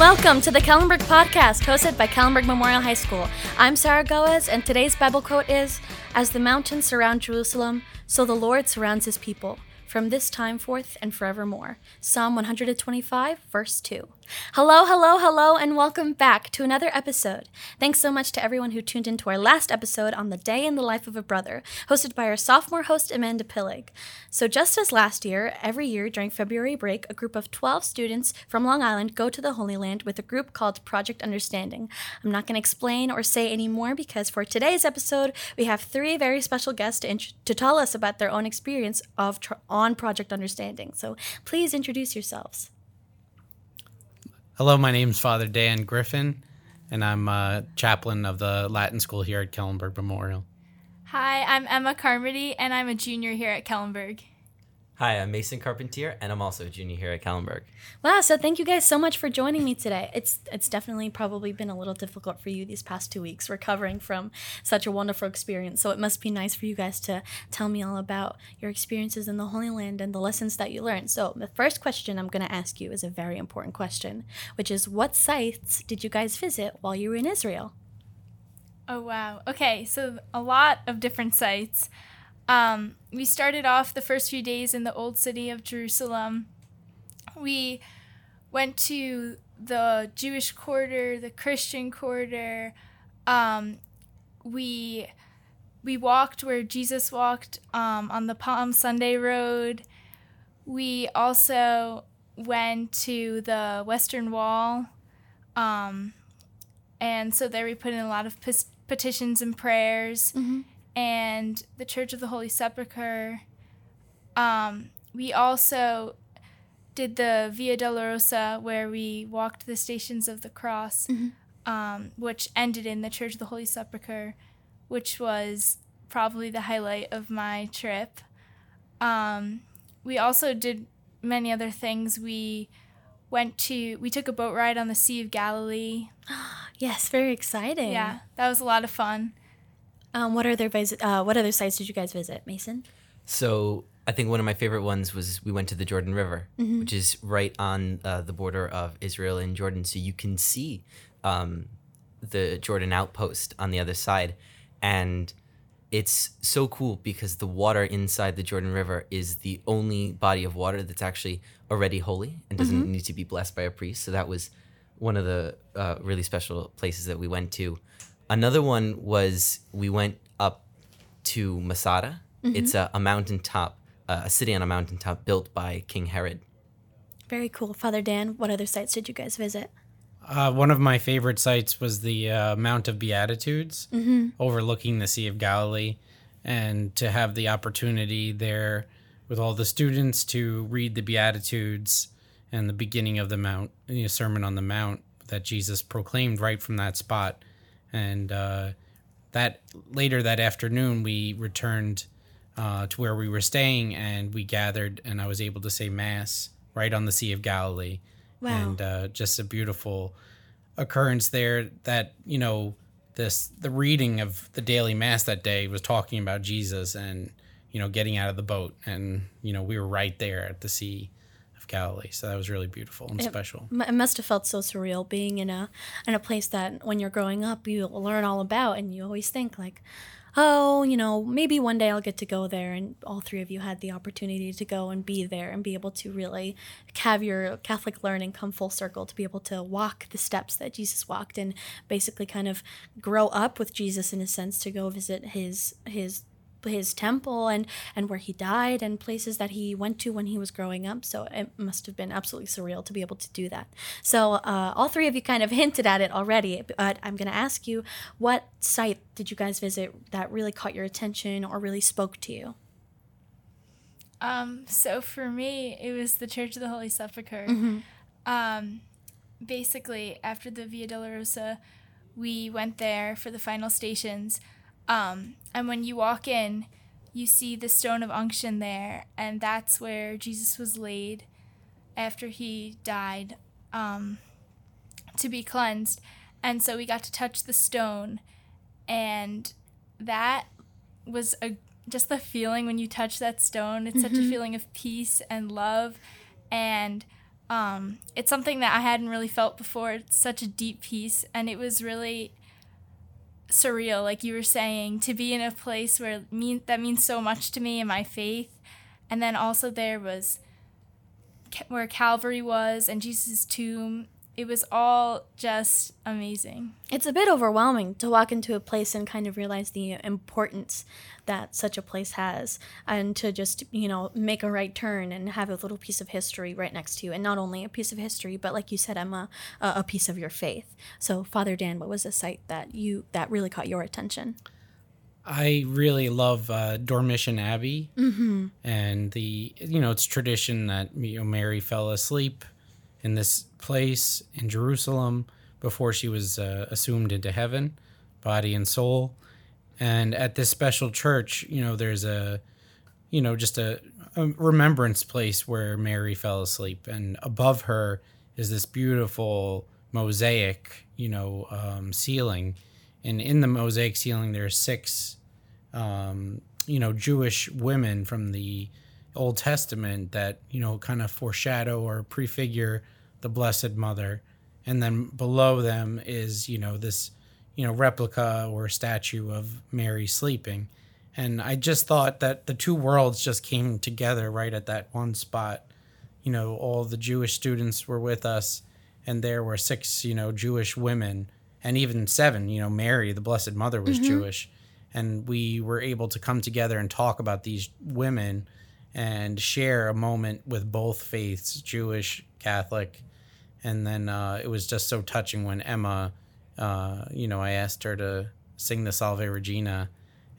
Welcome to the Kellenberg Podcast, hosted by Kellenberg Memorial High School. I'm Sarah Góez, and today's Bible quote is As the mountains surround Jerusalem, so the Lord surrounds his people, from this time forth and forevermore. Psalm 125, verse 2. Hello, hello, hello, and welcome back to another episode. Thanks so much to everyone who tuned into our last episode on the day in the life of a brother, hosted by our sophomore host, Amanda Pillig. So, just as last year, every year during February break, a group of 12 students from Long Island go to the Holy Land with a group called Project Understanding. I'm not going to explain or say any more because for today's episode, we have three very special guests to, int- to tell us about their own experience of tr- on Project Understanding. So, please introduce yourselves. Hello, my name is Father Dan Griffin, and I'm a chaplain of the Latin School here at Kellenberg Memorial. Hi, I'm Emma Carmody, and I'm a junior here at Kellenberg. Hi, I'm Mason Carpentier, and I'm also a junior here at Kellenberg. Wow, so thank you guys so much for joining me today. It's it's definitely probably been a little difficult for you these past two weeks recovering from such a wonderful experience. So it must be nice for you guys to tell me all about your experiences in the Holy Land and the lessons that you learned. So the first question I'm going to ask you is a very important question, which is what sites did you guys visit while you were in Israel? Oh, wow. Okay, so a lot of different sites. Um, we started off the first few days in the old city of Jerusalem. We went to the Jewish quarter, the Christian quarter. Um, we we walked where Jesus walked um, on the Palm Sunday Road. We also went to the Western Wall. Um, and so there we put in a lot of petitions and prayers and the Church of the Holy Sepulchre. Um, we also did the Via Dolorosa, where we walked the Stations of the Cross, um, which ended in the Church of the Holy Sepulchre, which was probably the highlight of my trip. Um, we also did many other things. We went to we took a boat ride on the Sea of Galilee. Yes, very exciting. Yeah, that was a lot of fun. Um, what other vis- uh, what other sites did you guys visit, Mason? So I think one of my favorite ones was we went to the Jordan River, which is right on uh, the border of Israel and Jordan. So you can see um, the Jordan outpost on the other side. And it's so cool because the water inside the Jordan River is the only body of water that's actually already holy and doesn't need to be blessed by a priest. So that was one of the uh, really special places that we went to. Another one was we went up to Masada. It's a, a mountaintop, uh, a city on a mountaintop built by King Herod. Very cool. Father Dan, what other sites did you guys visit? Uh, one of my favorite sites was the uh, Mount of Beatitudes, overlooking the Sea of Galilee, and to have the opportunity there with all the students to read the Beatitudes and the beginning of the Mount, the Sermon on the Mount that Jesus proclaimed right from that spot. And uh, that later that afternoon, we returned uh, to where we were staying, and we gathered, and I was able to say Mass right on the Sea of Galilee Wow. and uh, just a beautiful occurrence there that you know this the reading of the daily mass that day was talking about jesus and you know getting out of the boat and you know we were right there at the sea galilee. So that was really beautiful and special. It must have felt so surreal being in a in a place that when you're growing up you learn all about and you always think like oh you know maybe one day I'll get to go there. And all three of you had the opportunity to go and be there and be able to really have your Catholic learning come full circle to be able to walk the steps that Jesus walked and basically kind of grow up with Jesus in a sense to go visit his his his temple and and where he died and places that he went to when he was growing up so it must have been absolutely surreal to be able to do that so uh, all three of you kind of hinted at it already but i'm going to ask you what site did you guys visit that really caught your attention or really spoke to you Um, so for me, it was the Church of the Holy Sepulchre. Um, basically, after the Via Dolorosa, we went there for the final stations. Um, and when you walk in, you see the stone of unction there, and that's where Jesus was laid after he died um, to be cleansed. And so we got to touch the stone, and that was a just the feeling when you touch that stone. It's such a feeling of peace and love, and Um, it's something that I hadn't really felt before. It's such a deep peace, and it was really surreal, like you were saying, to be in a place where mean that means so much to me and my faith. And then also there was where Calvary was and Jesus' tomb it was all just amazing. It's a bit overwhelming to walk into a place and kind of realize the importance that such a place has and to just, you know, make a right turn and have a little piece of history right next to you. And not only a piece of history, but like you said, Emma, a, a piece of your faith. So, Father Dan, what was a site that you that really caught your attention? I really love uh, Dormition Abbey, mm-hmm. and the you know it's tradition that you know Mary fell asleep in this place in Jerusalem before she was uh, assumed into heaven, body and soul. And at this special church, you know, there's a, you know, just a, a remembrance place where Mary fell asleep. And above her is this beautiful mosaic, you know, um, ceiling. And in the mosaic ceiling, there are six, um, you know, Jewish women from the Old Testament that, you know, kind of foreshadow or prefigure the Blessed Mother. And then below them is, you know, this, you know, replica or statue of Mary sleeping. And I just thought that the two worlds just came together right at that one spot. You know, all the Jewish students were with us, and there were six, you know, Jewish women, and even seven, you know, Mary, the Blessed Mother, was mm-hmm. Jewish. And we were able to come together and talk about these women and share a moment with both faiths, Jewish, Catholic. And then uh, it was just so touching when Emma, uh, you know, I asked her to sing the Salve Regina,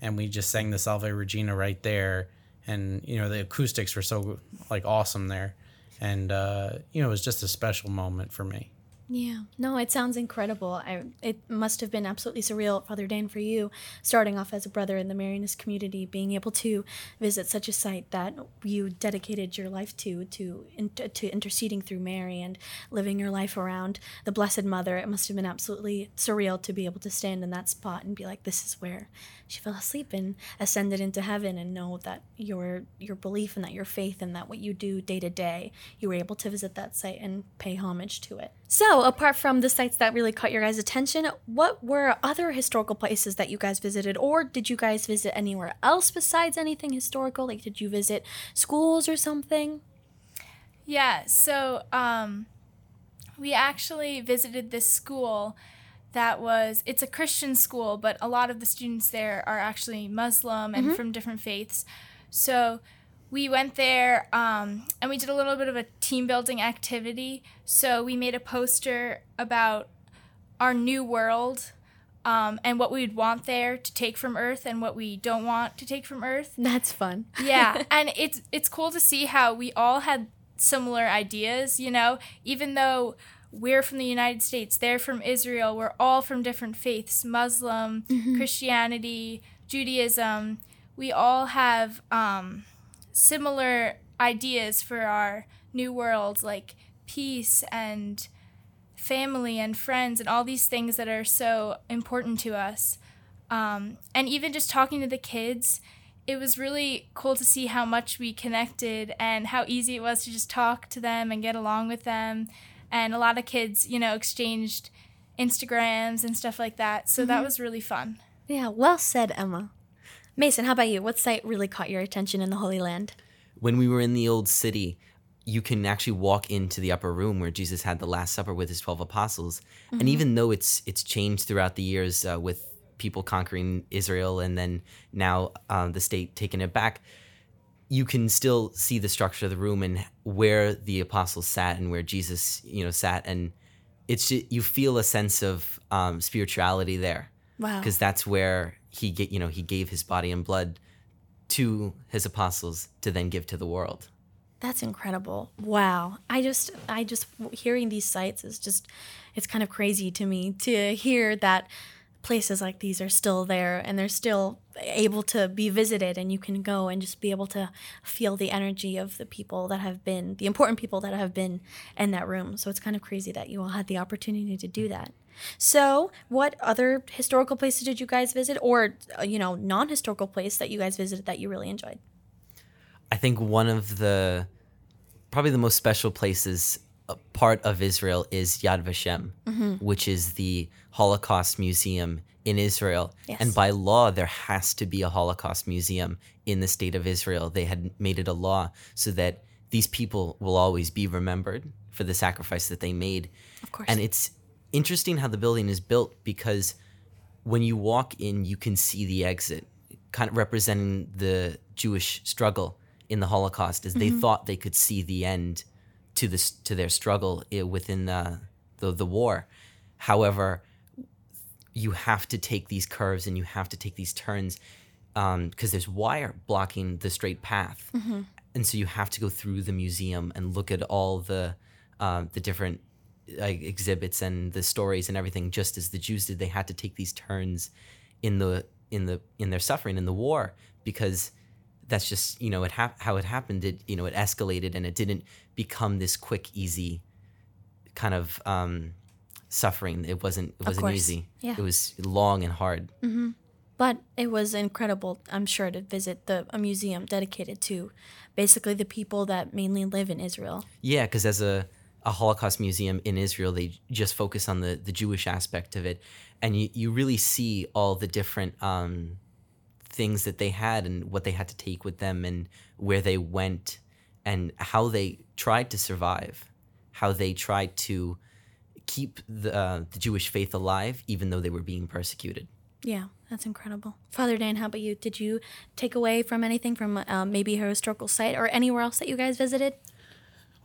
and we just sang the Salve Regina right there. And, you know, the acoustics were so, like, awesome there. And, uh, you know, it was just a special moment for me. Yeah, no, it sounds incredible. I, it must have been absolutely surreal, Father Dan, for you, starting off as a brother in the Marianist community, being able to visit such a site that you dedicated your life to, to, to interceding through Mary and living your life around the Blessed Mother. It must have been absolutely surreal to be able to stand in that spot and be like, this is where she fell asleep and ascended into heaven, and know that your your belief and that your faith and that what you do day to day, you were able to visit that site and pay homage to it. So, apart from the sites that really caught your guys' attention, what were other historical places that you guys visited, or did you guys visit anywhere else besides anything historical? Like, did you visit schools or something? Yeah, so um, we actually visited this school that was it's a Christian school, but a lot of the students there are actually Muslim and mm-hmm. from different faiths. So we went there um, and we did a little bit of a team building activity. So we made a poster about our new world um, and what we'd want there to take from Earth and what we don't want to take from Earth. That's fun. yeah, and it's it's cool to see how we all had similar ideas. You know, even though we're from the United States, they're from Israel, we're all from different faiths: Muslim, mm-hmm. Christianity, Judaism. We all have. Um, similar ideas for our new world, like peace and family and friends and all these things that are so important to us. Um, and even just talking to the kids, it was really cool to see how much we connected and how easy it was to just talk to them and get along with them. And a lot of kids, you know, exchanged Instagrams and stuff like that. So mm-hmm. that was really fun. Yeah, well said, Emma. Mason, how about you? What site really caught your attention in the Holy Land? When we were in the Old City, you can actually walk into the upper room where Jesus had the Last Supper with his twelve apostles. Mm-hmm. And even though it's it's changed throughout the years uh, with people conquering Israel and then now um, the state taking it back, you can still see the structure of the room and where the apostles sat and where Jesus, you know, sat, and it's just, you feel a sense of um, spirituality there. Wow! Because that's where he get you know he gave his body and blood to his apostles to then give to the world. That's incredible. Wow. I just I just hearing these sites is just it's kind of crazy to me to hear that places like these are still there and they're still able to be visited and you can go and just be able to feel the energy of the people that have been the important people that have been in that room so it's kind of crazy that you all had the opportunity to do that so what other historical places did you guys visit or uh, you know non-historical place that you guys visited that you really enjoyed i think one of the probably the most special places a part of Israel is Yad Vashem, Mm-hmm. which is the Holocaust Museum in Israel. Yes. And by law, there has to be a Holocaust Museum in the state of Israel. They had made it a law so that these people will always be remembered for the sacrifice that they made. Of course. And it's interesting how the building is built because when you walk in, you can see the exit, kind of representing the Jewish struggle in the Holocaust, as they mm-hmm. thought they could see the end to this to their struggle eh, within the, the the war. However, you have to take these curves and you have to take these turns um, because there's wire blocking the straight path, mm-hmm. and so you have to go through the museum and look at all the um, the different like exhibits and the stories and everything. Just as the Jews did, they had to take these turns in the in the in their suffering in the war because that's just you know it hap- how it happened. It you know it escalated and it didn't become this quick, easy kind of um, suffering. It wasn't it wasn't easy. Yeah. It was long and hard. But it was incredible, I'm sure, to visit the a museum dedicated to basically the people that mainly live in Israel. Yeah, because as a, a Holocaust museum in Israel, they just focus on the, the Jewish aspect of it. And you, you really see all the different um, things that they had and what they had to take with them and where they went and how they tried to survive, how they tried to keep the, uh, the Jewish faith alive, even though they were being persecuted. Yeah, that's incredible. Father Dan, how about you? Did you take away from anything from um, maybe a historical site or anywhere else that you guys visited?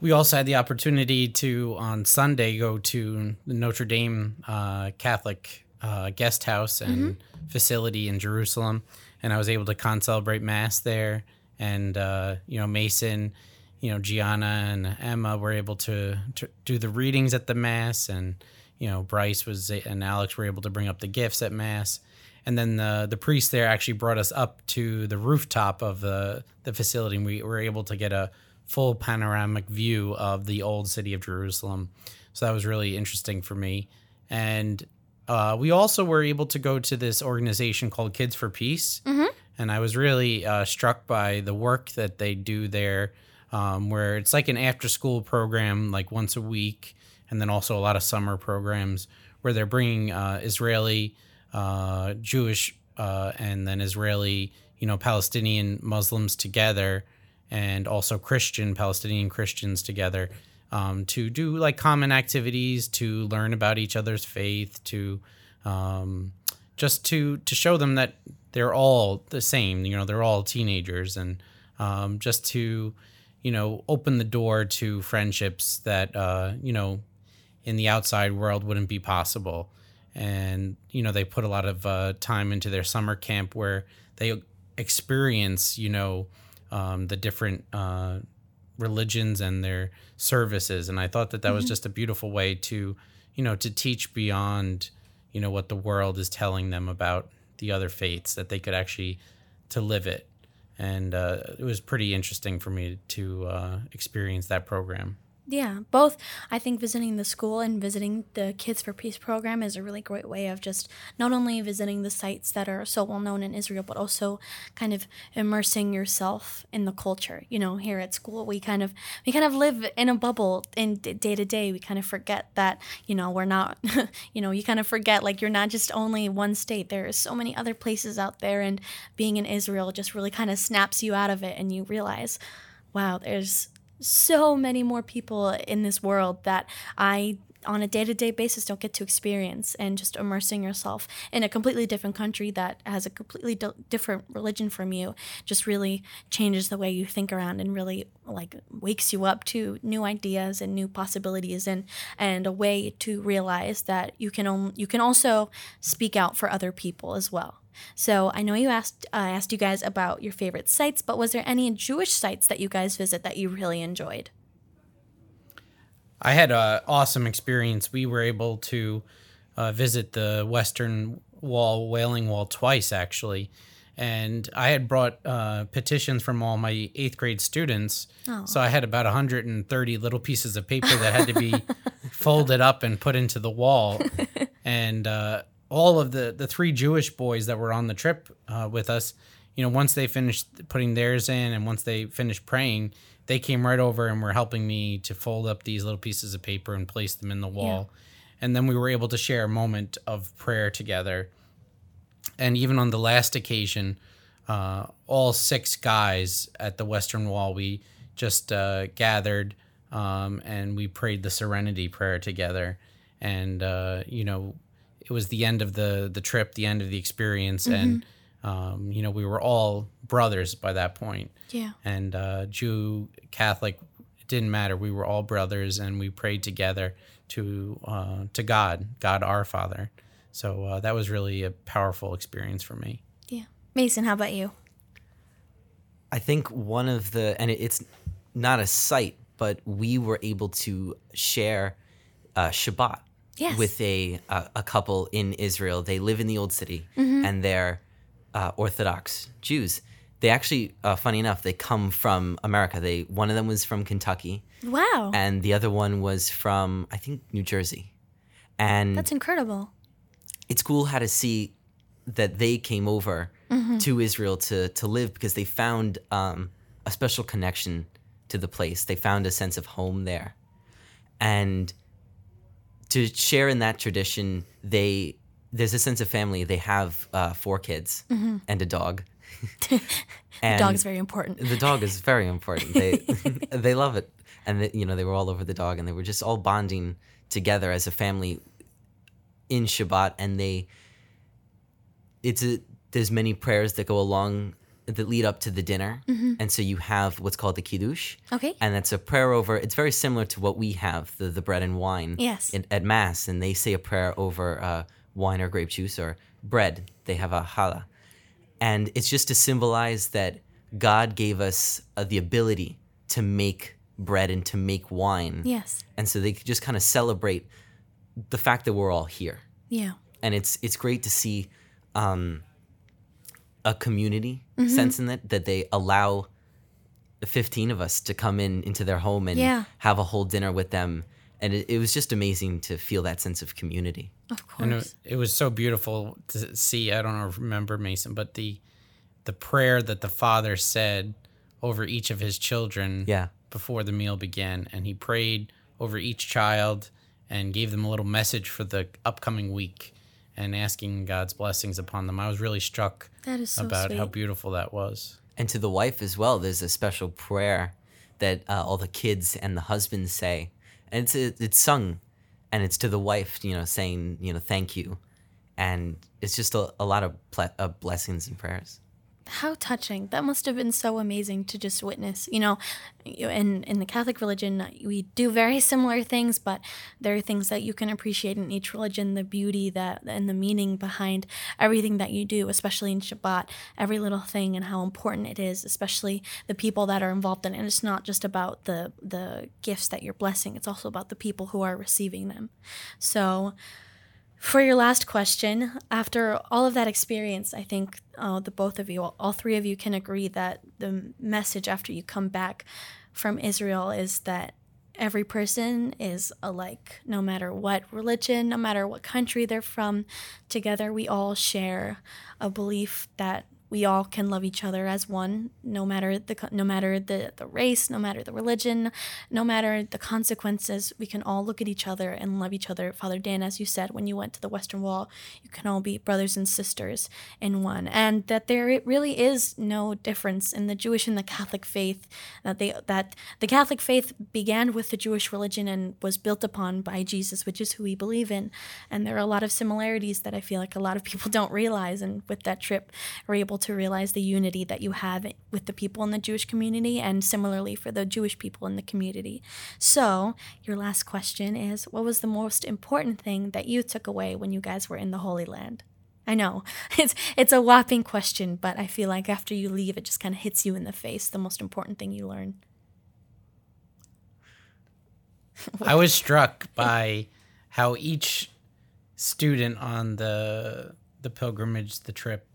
We also had the opportunity to on Sunday go to the Notre Dame uh, Catholic uh, guest house and facility in Jerusalem, and I was able to con-celebrate Mass there. And uh, you know, Mason, you know, Gianna and Emma were able to, to do the readings at the Mass, and you know, Bryce was and Alex were able to bring up the gifts at Mass. And then the the priest there actually brought us up to the rooftop of the the facility, and we were able to get a full panoramic view of the old city of Jerusalem. So that was really interesting for me. And uh, we also were able to go to this organization called Kids for Peace. And I was really uh, struck by the work that they do there, um, where it's like an after school program, like once a week, and then also a lot of summer programs where they're bringing uh, Israeli, uh, Jewish, uh, and then Israeli, you know, Palestinian Muslims together, and also Christian Palestinian Christians together um, to do like common activities, to learn about each other's faith, to um, just to to show them that they're all the same. You know, they're all teenagers, and um, just to you know open the door to friendships that uh, you know in the outside world wouldn't be possible. And you know, they put a lot of uh, time into their summer camp where they experience you know um, the different uh, religions and their services. And I thought that that was just a beautiful way to you know to teach beyond you know what the world is telling them about the other faiths that they could actually to live it. And uh, it was pretty interesting for me to uh, experience that program Yeah, both. I think visiting the school and visiting the Kids for Peace program is a really great way of just not only visiting the sites that are so well known in Israel, but also kind of immersing yourself in the culture. You know, here at school, we kind of we kind of live in a bubble in day to day. We kind of forget that you know we're not. you know, you kind of forget like you're not just only one state. There are so many other places out there, and being in Israel just really kind of snaps you out of it, and you realize, wow, there's so many more people in this world that I on a day-to-day basis don't get to experience and just immersing yourself in a completely different country that has a completely di- different religion from you just really changes the way you think around and really like wakes you up to new ideas and new possibilities and and a way to realize that you can on, you can also speak out for other people as well so I know you asked I asked you guys about your favorite sites, but was there any Jewish sites that you guys visit that you really enjoyed? I had an awesome experience. We were able to uh, visit the Western Wall, Wailing Wall, twice actually. And I had brought uh, petitions from all my eighth grade students. So I had about 130 little pieces of paper that had to be folded up and put into the wall. And uh, all of the, the three Jewish boys that were on the trip uh, with us, you know, once they finished putting theirs in and once they finished praying, they came right over and were helping me to fold up these little pieces of paper and place them in the wall. And then we were able to share a moment of prayer together. And even on the last occasion, uh, all six guys at the Western Wall, we just uh, gathered um, and we prayed the Serenity Prayer together. And, uh, you know, it was the end of the, the trip, the end of the experience. And, um, you know, we were all brothers by that point Yeah. and uh, Jew, Catholic, it didn't matter. We were all brothers, and we prayed together to uh, to God, God our Father. So uh, that was really a powerful experience for me. Yeah. Mason, how about you? I think one of the, and it's not a site, but we were able to share uh, Shabbat Yes. with a, a a couple in Israel. They live in the old city, and they're uh, Orthodox Jews. They actually, uh, funny enough, they come from America. They one of them was from Kentucky, Wow. and the other one was from I think New Jersey. And That's incredible. it's cool how to see that they came over to Israel to to live because they found um, a special connection to the place. They found a sense of home there, and to share in that tradition, they there's a sense of family. They have uh, four kids and a dog. and Dog is very important. the dog is very important. They they love it, and they, you know they were all over the dog, and they were just all bonding together as a family in Shabbat. And they, it's a there's many prayers that go along that lead up to the dinner, and so you have what's called the kiddush, Okay. and that's a prayer over. It's very similar to what we have the the bread and wine Yes. in, at mass, and they say a prayer over uh, wine or grape juice or bread. They have a challah and it's just to symbolize that God gave us uh, the ability to make bread and to make wine. Yes. And so they just kind of celebrate the fact that we're all here. Yeah. And it's it's great to see um, a community Mm-hmm. sense in it that they allow 15 of us to come in into their home and Yeah. have a whole dinner with them. And it, it was just amazing to feel that sense of community. Of And course. it, it was so beautiful to see. I don't know remember Mason, but the the prayer that the father said over each of his children Yeah. before the meal began, and he prayed over each child and gave them a little message for the upcoming week and asking God's blessings upon them. I was really struck That is so about sweet. how beautiful that was. And to the wife as well, there's a special prayer that uh, all the kids and the husbands say, and it's it's sung, and it's to the wife, you know, saying, you know, thank you, and it's just a, a lot of ple- uh, blessings and prayers. How touching. That must have been so amazing to just witness. You know, in in the Catholic religion, we do very similar things, but there are things that you can appreciate in each religion, the beauty that and the meaning behind everything that you do, especially in Shabbat, every little thing and how important it is, especially the people that are involved in it. And it's not just about the the gifts that you're blessing, it's also about the people who are receiving them. So for your last question, after all of that experience, I think uh, the both of you, all three of you, can agree that the message after you come back from Israel is that every person is alike, no matter what religion, no matter what country they're from. Together, we all share a belief that we all can love each other as one, no matter the no matter the, the race, no matter the religion, no matter the consequences. We can all look at each other and love each other. Father Dan, as you said, when you went to the Western Wall, you can all be brothers and sisters in one, and that there really is no difference in the Jewish and the Catholic faith. That they that the Catholic faith began with the Jewish religion and was built upon by Jesus, which is who we believe in, and there are a lot of similarities that I feel like a lot of people don't realize. And with that trip, we're able to realize the unity that you have with the people in the Jewish community, and similarly for the Jewish people in the community. So, your last question is what was the most important thing that you took away when you guys were in the Holy Land? I know it's it's a whopping question, but I feel like after you leave, it just kind of hits you in the face. The most important thing you learn. I was struck by how each student on the the pilgrimage, the trip,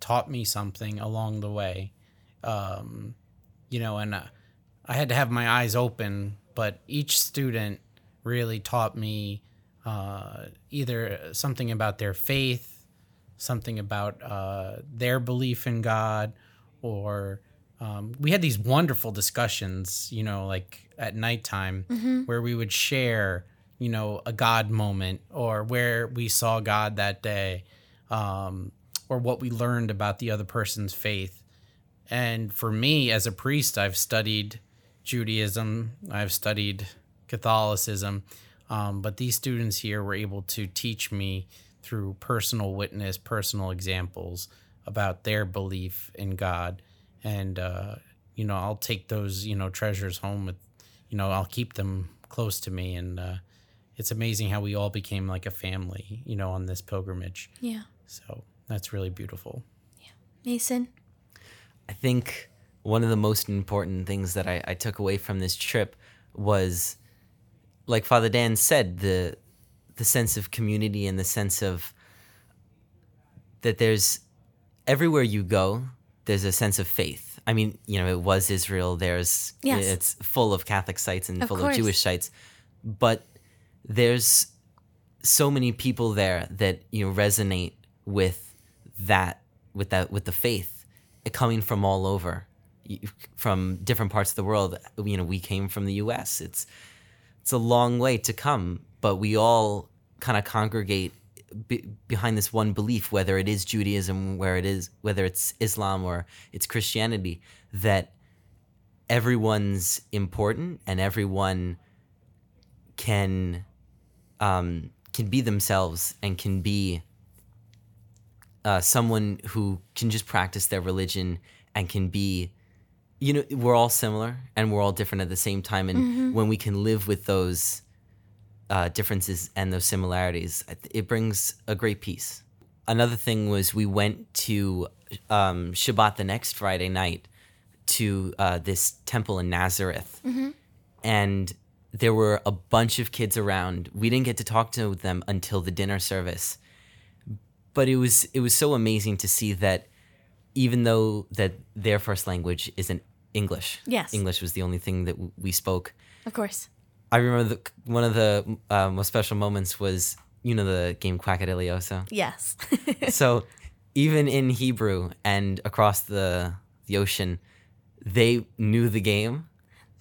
taught me something along the way. Um, you know, and uh, I had to have my eyes open, but each student really taught me uh, either something about their faith, something about uh, their belief in God, or um, we had these wonderful discussions, you know, like at nighttime, where we would share, you know, a God moment or where we saw God that day, um, or what we learned about the other person's faith. And for me, as a priest, I've studied Judaism, I've studied Catholicism, um, but these students here were able to teach me through personal witness, personal examples about their belief in God. And, uh, you know, I'll take those, you know, treasures home with, you know, I'll keep them close to me. And uh, it's amazing how we all became like a family, you know, on this pilgrimage. Yeah. So that's really beautiful. Yeah. Mason? I think one of the most important things that I, I took away from this trip was, like Father Dan said, the the sense of community and the sense of that there's everywhere you go, there's a sense of faith. I mean, you know, it was Israel. There's Yes. it's full of Catholic sites and Of full course. of Jewish sites, but there's so many people there that you know resonate with that with that with the faith coming from all over from different parts of the world. You know we came from the US it's it's a long way to come but we all kind of congregate be, behind this one belief whether it is Judaism where it is whether it's Islam or it's Christianity that everyone's important and everyone can um, can be themselves and can be uh, someone who can just practice their religion and can be you know we're all similar and we're all different at the same time. And when we can live with those uh, differences and those similarities it brings a great peace. Another thing was we went to um, shabbat the next friday night to uh, this temple in nazareth. And there were a bunch of kids around. We didn't get to talk to them until the dinner service. But it was it was so amazing to see that even though that their first language isn't English. Yes. English was the only thing that w- we spoke. Of course. I remember the, one of the uh, most special moments was you know the game Quackadilioso. Yes. so even in Hebrew and across the the ocean, they knew the game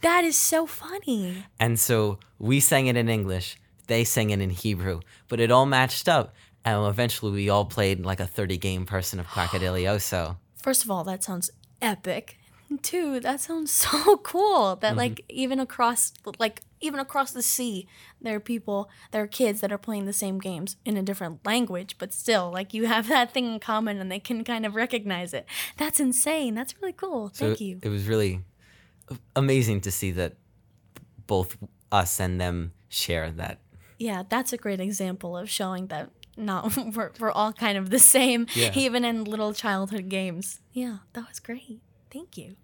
that is so funny. And so we sang it in English, they sang it in Hebrew, but it all matched up. And eventually we all played like a 30 game person of Quackadilioso. First of all, that sounds epic. Two, that sounds so cool. That mm-hmm. like even across like even across the sea, there are people, there are kids that are playing the same games in a different language, but still like you have that thing in common and they can kind of recognize it. That's insane. That's really cool. So Thank you. It was really amazing to see that both us and them share that. Yeah, that's a great example of showing that not we're, we're all kind of the same, Yeah. even in little childhood games. Yeah, that was great. Thank you.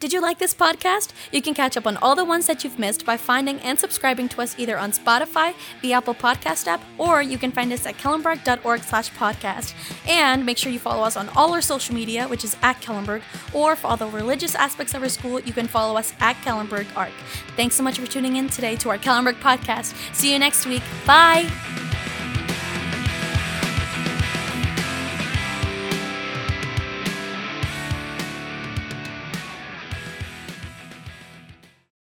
Did you like this podcast? You can catch up on all the ones that you've missed by finding and subscribing to us either on Spotify, the Apple Podcast app, or you can find us at kellenberg.org slash podcast. And make sure you follow us on all our social media, which is at Kellenberg, or for all the religious aspects of our school, you can follow us at Kellenberg Arc. Thanks so much for tuning in today to our Kellenberg podcast. See you next week. Bye!